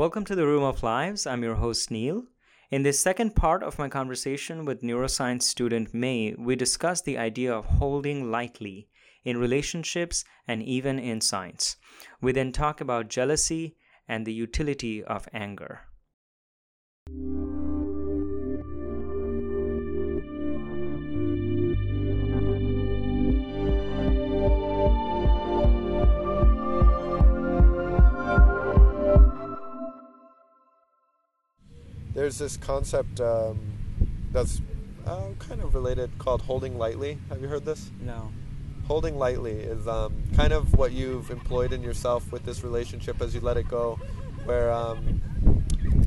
Welcome to the Room of Lives. I'm your host, Neil. In this second part of my conversation with neuroscience student Mae, we discuss the idea of holding lightly in relationships and even in science. We then talk about jealousy and the utility of anger. There's this concept um, that's uh, kind of related called holding lightly. Have you heard this? No. Holding lightly is um, kind of what you've employed in yourself with this relationship as you let it go, where um,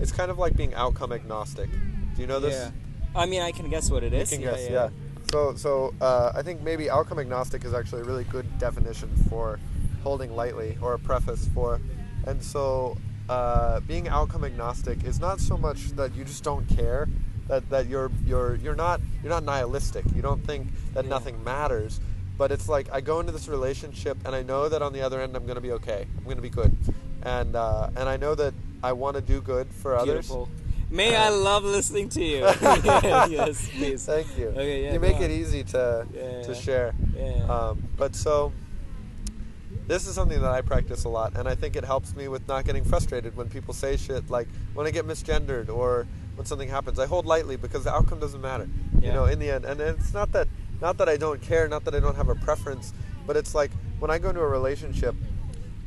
it's kind of like being outcome agnostic. Do you know this? Yeah. I mean, I can guess what it is. You can yeah, guess, yeah. yeah. So, so uh, I think maybe outcome agnostic is actually a really good definition for holding lightly, or a preface for. And so uh, being outcome agnostic is not so much that you just don't care, that, that you're you're you're not you're not nihilistic. You don't think that yeah. nothing matters, but it's like I go into this relationship and I know that on the other end I'm going to be okay. I'm going to be good, and uh, and I know that I want to do good for Beautiful. others. Mae I love listening to you. yes, please. Thank you. Okay, yeah, you make it easy to yeah, to share. Yeah. Um, but so this is something that I practice a lot, and I think it helps me with not getting frustrated when people say shit like when I get misgendered or when something happens. I hold lightly because the outcome doesn't matter, yeah. you know, in the end. And it's not that not that I don't care, not that I don't have a preference, but it's like when I go into a relationship,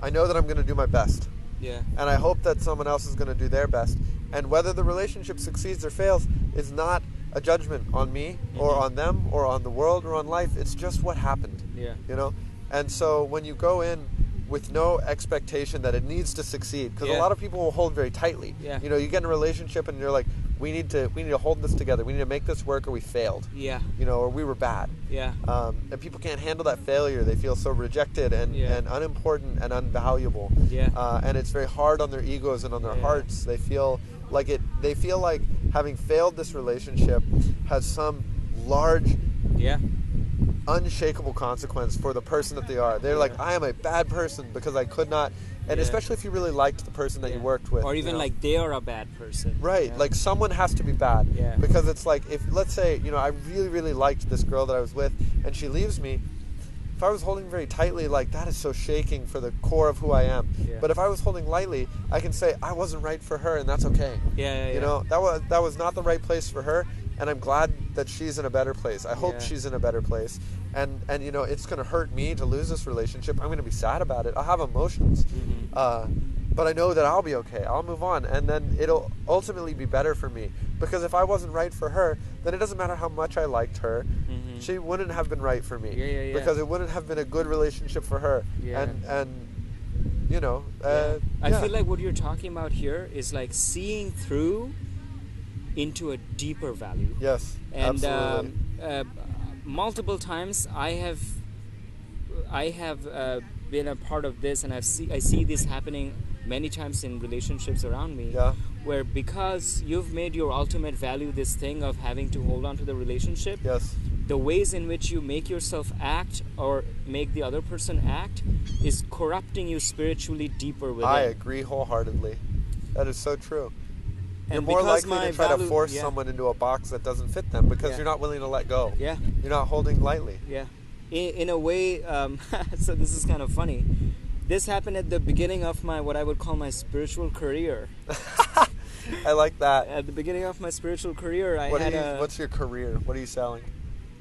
I know that I'm going to do my best. Yeah. And I hope that someone else is going to do their best. And whether the relationship succeeds or fails is not a judgment on me mm-hmm. or on them or on the world or on life. It's just what happened. Yeah. You know? And so when you go in with no expectation that it needs to succeed, because yeah. a lot of people will hold very tightly. Yeah. You know, you get in a relationship and you're like, we need to we need to hold this together. We need to make this work, or we failed. Yeah. You know, or we were bad. Yeah. Um, and people can't handle that failure. They feel so rejected and, yeah. and unimportant and unvaluable. Yeah. Uh, and it's very hard on their egos and on their yeah. hearts. They feel like it. They feel like having failed this relationship has some large. Yeah unshakable consequence for the person that they are. They're yeah. like, I am a bad person because I could not. And yeah. especially if you really liked the person that yeah. you worked with, or even you know? like they are a bad person, right? Like someone has to be bad, yeah. Because it's like if let's say you know I really really liked this girl that I was with, and she leaves me. If I was holding very tightly, like that is so shaking for the core of who I am. But if I was holding lightly, I can say I wasn't right for her, and that's okay. Yeah, You know that was that was not the right place for her, and I'm glad that she's in a better place. I hope yeah. she's in a better place. And and you know, it's going to hurt me to lose this relationship. I'm going to be sad about it. I'll have emotions. Mm-hmm. Uh, but I know that I'll be okay. I'll move on, and then it'll ultimately be better for me. Because if I wasn't right for her, then it doesn't matter how much I liked her. Mm-hmm. She wouldn't have been right for me. Yeah, yeah, yeah. Because it wouldn't have been a good relationship for her. Yeah. And and you know, uh, I feel like what you're talking about here is like seeing through into a deeper value. Yes, and um, uh, multiple times I have I have uh, been a part of this, and I see I see this happening many times in relationships around me. Yeah. Where because you've made your ultimate value this thing of having to hold on to the relationship. Yes. The ways in which you make yourself act or make the other person act is corrupting you spiritually deeper within. I agree wholeheartedly. That is so true. You're more likely to try value, to force yeah. someone into a box that doesn't fit them because yeah. you're not willing to let go. Yeah. You're not holding lightly. Yeah. In, in a way, um, so this is kind of funny. This happened at the beginning of my what I would call my spiritual career. I like that. At the beginning of my spiritual career, I what had you, a, What's your career? What are you selling?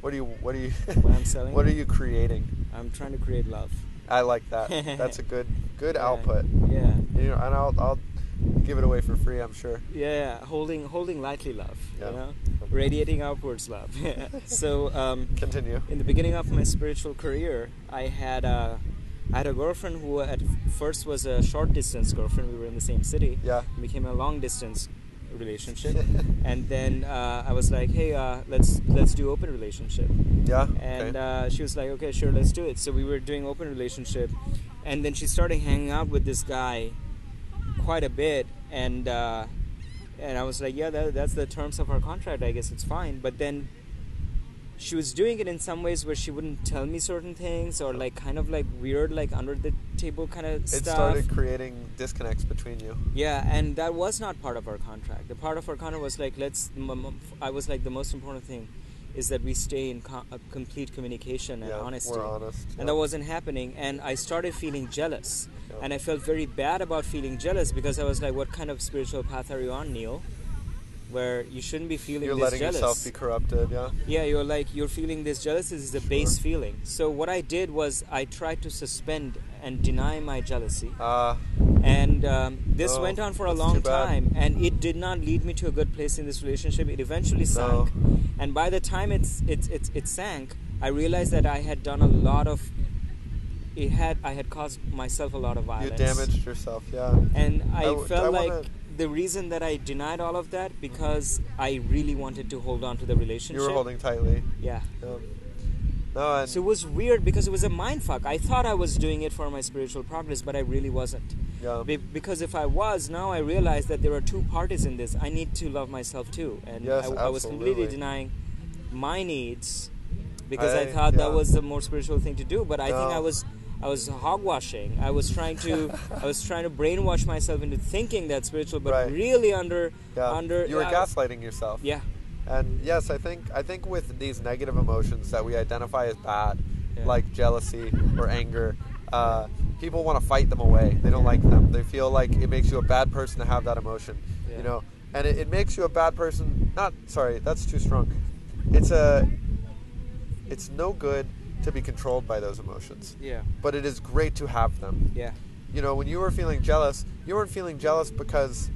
What are you? What are you? what I'm selling. What are you creating? I'm trying to create love. I like that. That's a good good yeah. output. Yeah. You know, and I'll I'll give it away for free, I'm sure. Yeah, holding holding lightly love, yeah. you know, radiating upwards love. so um, continue. In the beginning of my spiritual career, I had a I had a girlfriend who at first was a short distance girlfriend. We were in the same city. Yeah. It became a long distance relationship, and then uh, I was like, hey, uh, let's let's do open relationship. Yeah. And okay. uh, she was like, okay, sure, let's do it. So we were doing open relationship, and then she started hanging out with this guy quite a bit, and uh, and I was like, yeah, that, that's the terms of our contract. I guess it's fine. But then she was doing it in some ways where she wouldn't tell me certain things or like kind of like weird like under the table kind of It stuff It started creating disconnects between you. yeah and that was not part of our contract the part of our contract was like let's I was like the most important thing is that we stay in co- uh, complete communication and yeah, honesty we're honest. and that wasn't happening and i started feeling jealous Yeah. and i felt very bad about feeling jealous because i was like what kind of spiritual path are you on neil where you shouldn't be feeling You're letting jealous yourself be corrupted. Yeah. yeah you're like you're feeling this jealousy is a base Sure. feeling so what i did was i tried to suspend and deny my jealousy Uh, and um, this Oh, went on for a long time and it did not lead me to a good place in this relationship it eventually sank and by the time it's it's it's it sank i realized that i had done a lot of it had i had caused myself a lot of violence. you damaged yourself. Yeah. and I felt I like wanna- the reason that i denied all of that because i really wanted to hold on to the relationship You were holding tightly. yeah Yeah. No, and so it was weird because it was a mind fuck. I thought I was doing it for my spiritual progress, but I really wasn't. yeah. Be- because if I was, now I realize that there are two parties in this. I need to love myself too, and Yes, I, I was completely denying my needs because I, I- thought that was the more spiritual thing to do. But I think I was, I was hogwashing. I was trying to, I was trying to brainwash myself into thinking that spiritual, but Right. really under, yeah. under. you were uh, gaslighting yourself. Yeah, And yes, I think I think with these negative emotions that we identify as bad, Yeah. like jealousy or anger, uh, people want to fight them away. They don't like them. They feel like it makes you a bad person to have that emotion. Yeah. You know, and it, it makes you a bad person. Not sorry, that's too strong. It's a. It's no good to be controlled by those emotions, yeah, but it is great to have them. yeah, You know, when you were feeling jealous, you weren't feeling jealous because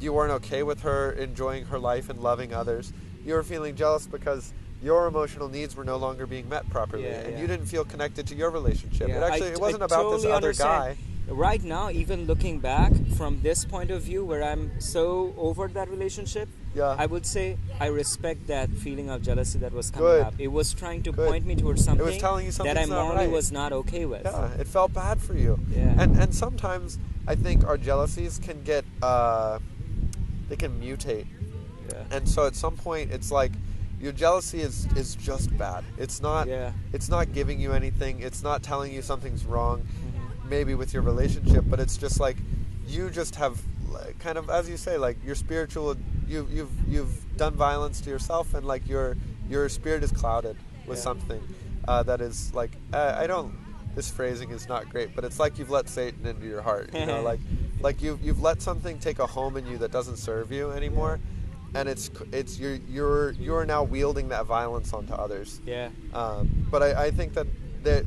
you weren't okay with her enjoying her life and loving others. You were feeling jealous because your emotional needs were no longer being met properly, Yeah, and yeah. you didn't feel connected to your relationship. Yeah, it actually I- it wasn't I about this other understand. guy. Right now, even looking back from this point of view, where I'm so over that relationship, Yeah. I would say I respect that feeling of jealousy that was coming Good. up. It was trying to Good. point me towards something, telling you that I morally right. was not okay with. Yeah, it felt bad for you. Yeah. And and sometimes I think our jealousies can get uh, they can mutate. Yeah. And so at some point it's like your jealousy is is just bad. It's not Yeah. it's not giving you anything. It's not telling you something's wrong Mhm. maybe with your relationship, but it's just like you just have kind of as you say like your spiritual you you've you've done violence to yourself and like your your spirit is clouded with Yeah. something uh, that is like uh, I don't this phrasing is not great, but it's like you've let Satan into your heart. You know, like like you've you've let something take a home in you that doesn't serve you anymore, and it's it's you're you're you're now wielding that violence onto others. Yeah. Um, but I, I think that that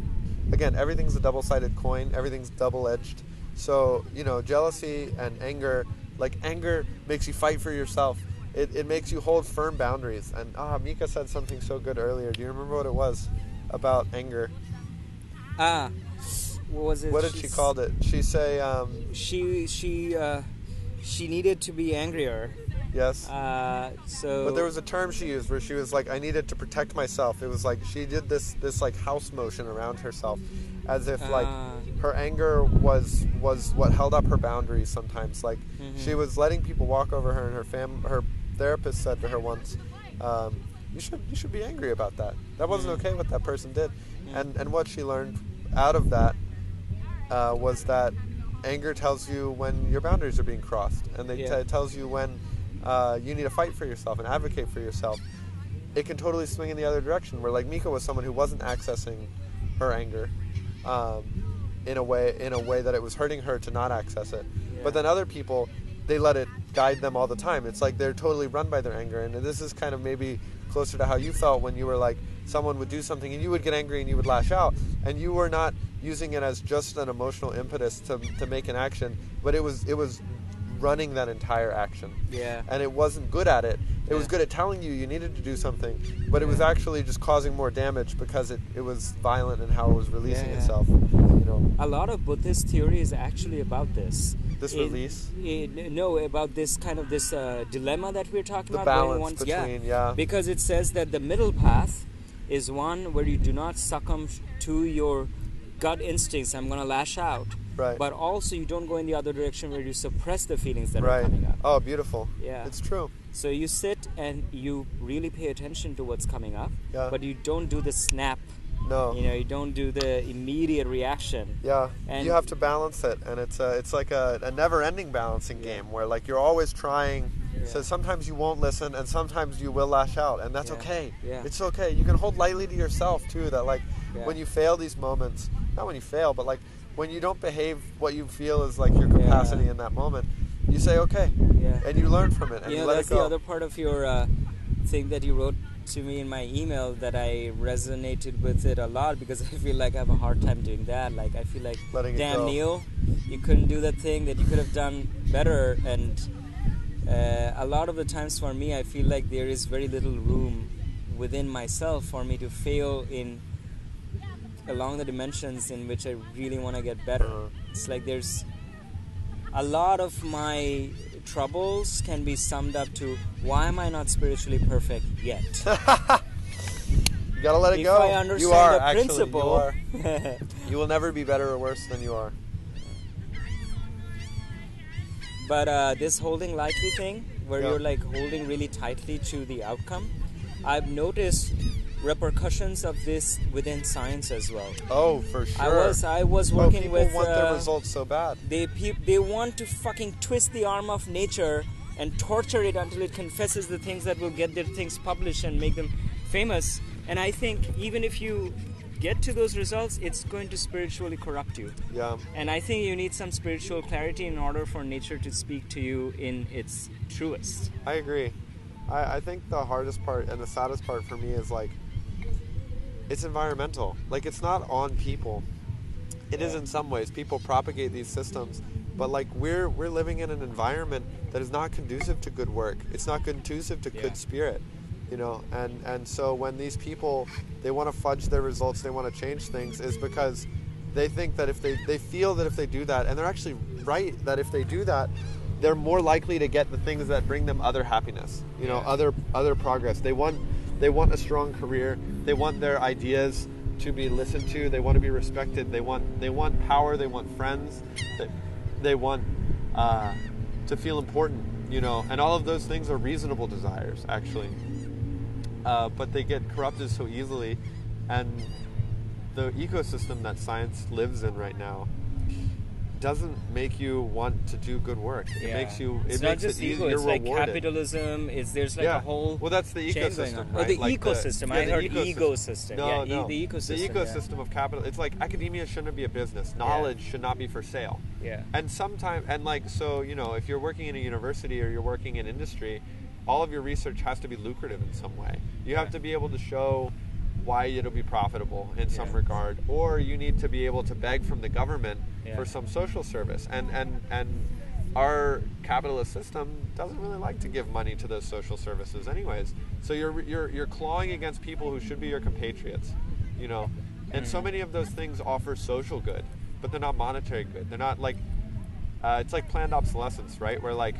again, everything's a double-sided coin. Everything's double-edged. So you know, jealousy and anger, like anger, makes you fight for yourself. It, it makes you hold firm boundaries. And ah, Mika said something so good earlier. Do you remember what it was about anger? Ah, what was it? What did she She's- call it? She say, um, She she uh, she needed to be angrier. yes. Uh, so. But there was a term she used where she was like, "I needed to protect myself." It was like she did this this like house motion around herself, as if like Ah. her anger was was what held up her boundaries. Sometimes, like Mhm. she was letting people walk over her, and her fam her therapist said to her once, um, "You should you should be angry about that. That wasn't Mhm. okay what that person did." Mm. And and what she learned out of that uh, was that anger tells you when your boundaries are being crossed, and it Yeah. t- tells you when uh, you need to fight for yourself and advocate for yourself. It can totally swing in the other direction, where like Mika was someone who wasn't accessing her anger um, in a way in a way that it was hurting her to not access it. Yeah. But then other people, they let it guide them all the time. It's like they're totally run by their anger, and this is kind of maybe closer to how you felt when you were like someone would do something and you would get angry and you would lash out, and you were not using it as just an emotional impetus to, to make an action, but it was it was running that entire action Yeah. and it wasn't good at it. It was good at telling you you needed to do something, but it was actually just causing more damage because it, it was violent in how it was releasing Yeah, yeah. itself. You know, A lot of Buddhist theory is actually about this. this In- release, in- no, about this kind of this uh, dilemma that we're talking the about. balance between yeah, yeah, because it says that the middle path is one where you do not succumb to your gut instincts. I'm gonna lash out, Right. but also you don't go in the other direction where you suppress the feelings that are right. coming up Oh, beautiful. Yeah. It's true. so you sit and you really pay attention to what's coming up Yeah. but you don't do the snap No. you know you don't do the immediate reaction Yeah, And- you have to balance it, and it's a, it's like a, a never-ending balancing game where like you're always trying. So Yeah. sometimes you won't listen, and sometimes you will lash out, and that's Yeah. okay. Yeah. It's okay. You can hold lightly to yourself too. That like Yeah. when you fail these moments, not when you fail, but like when you don't behave what you feel is like your capacity in that moment, you say okay, yeah and you learn from it, and you you, let that's it go. the other part of your uh, thing that you wrote to me in my email that I resonated with it a lot because I feel like I have a hard time doing that. Like I feel like, damn go. Neil, you couldn't do that thing that you could have done better. And uh, a lot of the times for me, I feel like there is very little room within myself for me to fail in along the dimensions in which I really want to get better. It's like there's a lot of my troubles can be summed up to why am I not spiritually perfect yet? You gotta let it if go. I understand you are the actually. principle, You, are. you will never be better or worse than you are. But uh, this holding lightly thing, where Yeah. you're like holding really tightly to the outcome, I've noticed repercussions of this within science as well. Oh, for sure. I was I was working people with want their uh, results so bad. they peop they want to fucking twist the arm of nature and torture it until it confesses the things that will get their things published and make them famous and i think even if you get to those results it's going to spiritually corrupt you Yeah. and i think you need some spiritual clarity in order for nature to speak to you in its truest I agree. I, I think the hardest part and the saddest part for me is like it's environmental. Like it's not on people. It is Yeah. in some ways. People propagate these systems, but like we're we're living in an environment that is not conducive to good work. It's not conducive to Yeah. good spirit. You know, and and so when these people they want to fudge their results, they want to change things, is because they think that if they they feel that if they do that, and they're actually right that if they do that, they're more likely to get the things that bring them other happiness. You know, Yeah. other other progress. They want they want a strong career. They want their ideas to be listened to. They want to be respected. They want they want power. They want friends. They, they want uh, to feel important. You know, and all of those things are reasonable desires, actually. Uh, but they get corrupted so easily, and the ecosystem that science lives in right now doesn't make you want to do good work. It makes you. It it's makes not just it ego it's like rewarded. capitalism it's there's like yeah. a whole well, that's the ecosystem, right? oh the Like ecosystem yeah, i the heard ecosystem. ecosystem No, yeah e- no. the ecosystem The ecosystem of capital. It's like academia shouldn't be a business. Knowledge should not be for sale. yeah And sometimes, and like, so, you know, if you're working in a university or you're working in industry, all of your research has to be lucrative in some way. You have to be able to show why it'll be profitable in some Yeah. regard, or you need to be able to beg from the government Yeah. for some social service. And, and, and our capitalist system doesn't really like to give money to those social services anyways. So you're, you're, you're clawing against people who should be your compatriots, you know? And so many of those things offer social good, but they're not monetary good. They're not like, uh, it's like planned obsolescence, right? Where like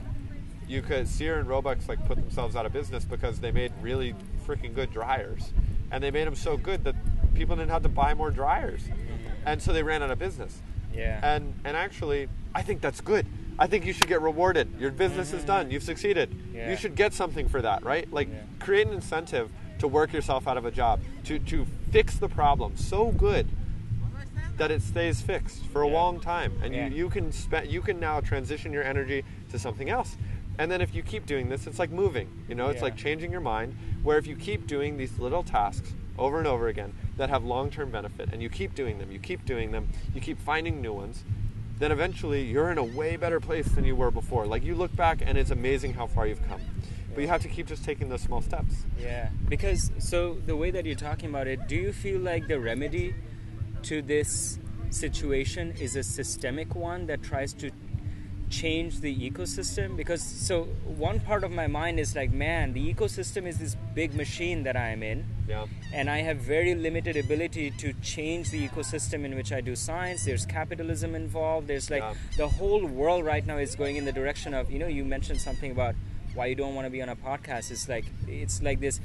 you could Sears and Roebuck like put themselves out of business because they made really freaking good dryers, and they made them so good that people didn't have to buy more dryers, mm-hmm. and so they ran out of business. yeah And and actually, I think that's good. I think you should get rewarded. Your business is mm-hmm. done. You've succeeded. Yeah. You should get something for that, right? Like Yeah. create an incentive to work yourself out of a job, to to fix the problem so good that it stays fixed for a Yeah. long time, and Yeah. you, you can spend you can now transition your energy to something else. And then if you keep doing this, it's like moving. You know, it's Yeah. like changing your mind. Where if you keep doing these little tasks over and over again that have long-term benefit, and you keep doing them, you keep doing them, you keep finding new ones, then eventually you're in a way better place than you were before. Like you look back, and it's amazing how far you've come. But you have to keep just taking those small steps. Yeah, because so the way that you're talking about it, do you feel like the remedy to this situation is a systemic one that tries to change the ecosystem? Because so one part of my mind is like, man, the ecosystem is this big machine that I'm in. Yeah. and I have very limited ability to change the ecosystem in which I do science. There's capitalism involved. There's like Yeah. the whole world right now is going in the direction of you know you mentioned something about why you don't want to be on a podcast. It's like it's like this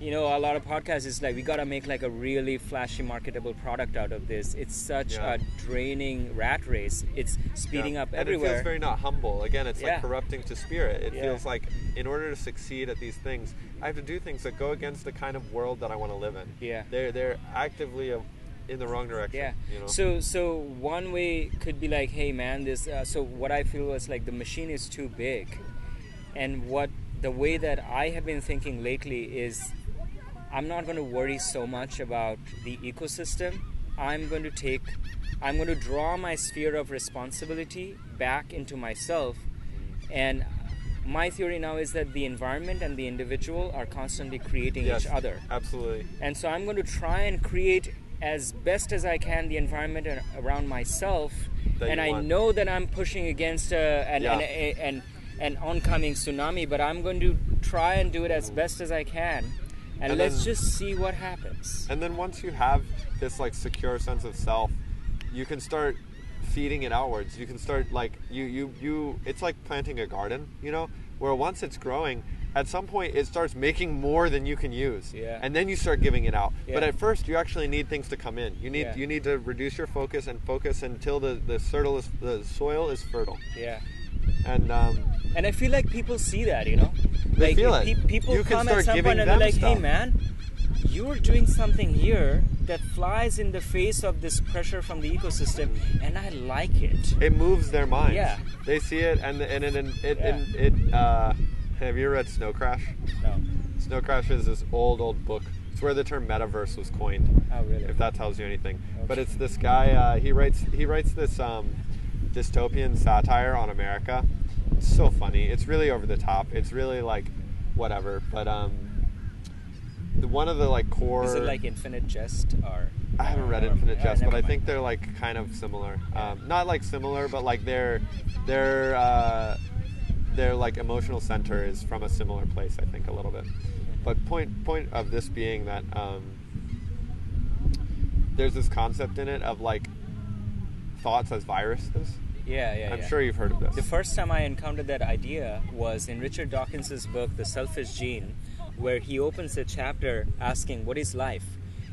you know, a lot of podcasts is like we gotta make like a really flashy, marketable product out of this. It's such Yeah. a draining rat race. It's speeding Yeah. up And it feels very not humble. Again, it's Yeah. like corrupting to spirit. It feels like in order to succeed at these things, I have to do things that go against the kind of world that I want to live in. Yeah. They're they're actively uh, in the wrong direction. Yeah. You know? So so one way could be like, hey man, this. Uh, so what I feel is like the machine is too big, and what the way that I have been thinking lately is, I'm not going to worry so much about the ecosystem. I'm going to take, I'm going to draw my sphere of responsibility back into myself, and my theory now is that the environment and the individual are constantly creating yes, each other. Absolutely. And so I'm going to try and create as best as I can the environment around myself. That and I want. know that I'm pushing against uh, an, Yeah. an, a- an, an oncoming tsunami, but I'm going to try and do it as best as I can. And, And let's then- just see what happens. And then once you have this like secure sense of self, you can start feeding it outwards. You can start like you you you it's like planting a garden, you know, where once it's growing, at some point it starts making more than you can use. Yeah. And then you start giving it out. yeah. But at first you actually need things to come in. You need Yeah. you need to reduce your focus and focus until the the is the soil is fertile. Yeah. And um, And I feel like people see that, you know? They like feel pe- it. people You come at some point and they're like, hey man, you're doing something here that flies in the face of this pressure from the ecosystem, and I like it. it moves their minds. Yeah. They see it and and it it, it, Yeah. it, it uh, have you read Snow Crash? No. Snow Crash is this old, old book. It's where the term metaverse was coined. Oh, really? If that tells you anything. But it's this guy. Uh, he writes. He writes this um, dystopian satire on America. It's so funny. It's really over the top. It's really like whatever. But um, the, one of the like core. Is it like Infinite Jest or? I haven't read or- Infinite uh, Jest, but I think they're like kind of similar. Um, not like similar, but like their their uh, their like emotional center is from a similar place. I think a little bit. But point point of this being that um, there's this concept in it of like thoughts as viruses. Yeah, yeah. I'm yeah. sure you've heard of this. The first time I encountered that idea was in Richard Dawkins's book, The Selfish Gene, where he opens a chapter asking, "What is life?"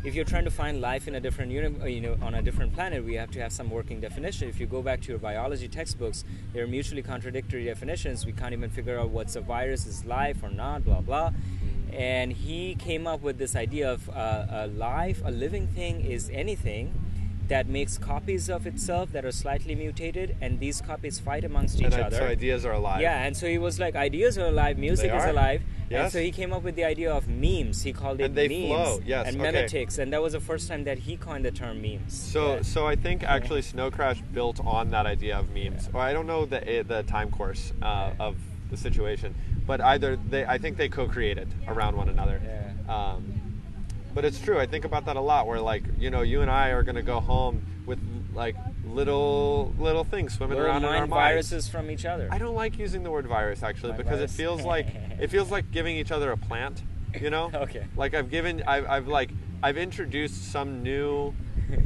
If you're trying to find life in a different uni- uh, you know, on a different planet, we have to have some working definition. If you go back to your biology textbooks, there are mutually contradictory definitions. We can't even figure out what's a virus is life or not, blah blah. And he came up with this idea of uh, a life, a living thing, is anything that makes copies of itself that are slightly mutated, and these copies fight amongst and each other. so ideas are alive. Yeah, and so he was like, ideas are alive, music is alive. And so he came up with the idea of memes. He called it And they memes flow, yes, and okay. memetics, and that was the first time that he coined the term memes. So, Yeah. so I think actually Snow Crash built on that idea of memes. Or I don't know the the time course uh, of the situation, but either they, I think they co-created around one another. Yeah. Um, but it's true. I think about that a lot. Where like you know, you and I are gonna go home with like little little things swimming Little around in our minds. viruses from each other. I don't like using the word virus actually because virus? it feels like it feels like giving each other a plant. You know? Okay. Like I've given, I've, I've like, I've introduced some new,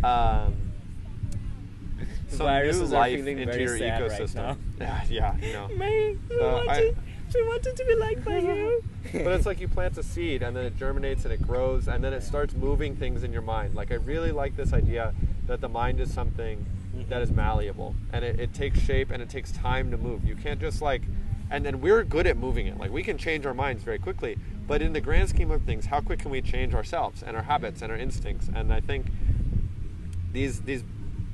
um, some Viruses new life into your right ecosystem. now. yeah, yeah, you know. Mae, we, So want I- wanted to be liked by you. but it's like you plant a seed and then it germinates and it grows and then it starts moving things in your mind. Like I really like this idea that the mind is something that is malleable and it, it takes shape and it takes time to move. You can't just like, and then we're good at moving it. Like we can change our minds very quickly. But in the grand scheme of things, how quick can we change ourselves and our habits and our instincts? And I think these these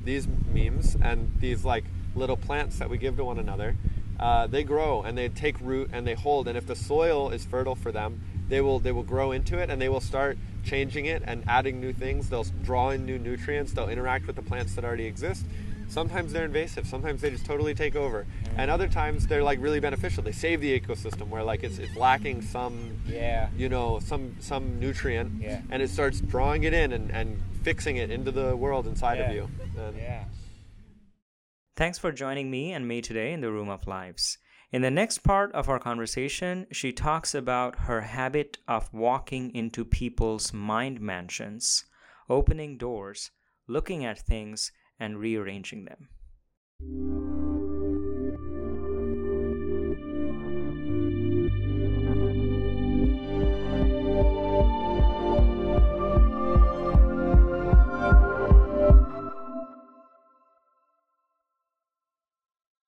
these memes and these like little plants that we give to one another, uh, they grow and they take root and they hold. And if the soil is fertile for them, they will they will grow into it and they will start changing it and adding new things. They'll draw in new nutrients. They'll interact with the plants that already exist. Sometimes they're invasive. Sometimes they just totally take over. And other times they're like really beneficial. They save the ecosystem where like it's, it's lacking some Yeah. you know some some nutrient Yeah. and it starts drawing it in and, and fixing it into the world inside of you and Yeah. Thanks for joining me and me today in the Room of Lives. In the next part of our conversation, she talks about her habit of walking into people's mind mansions, opening doors, looking at things, and rearranging them.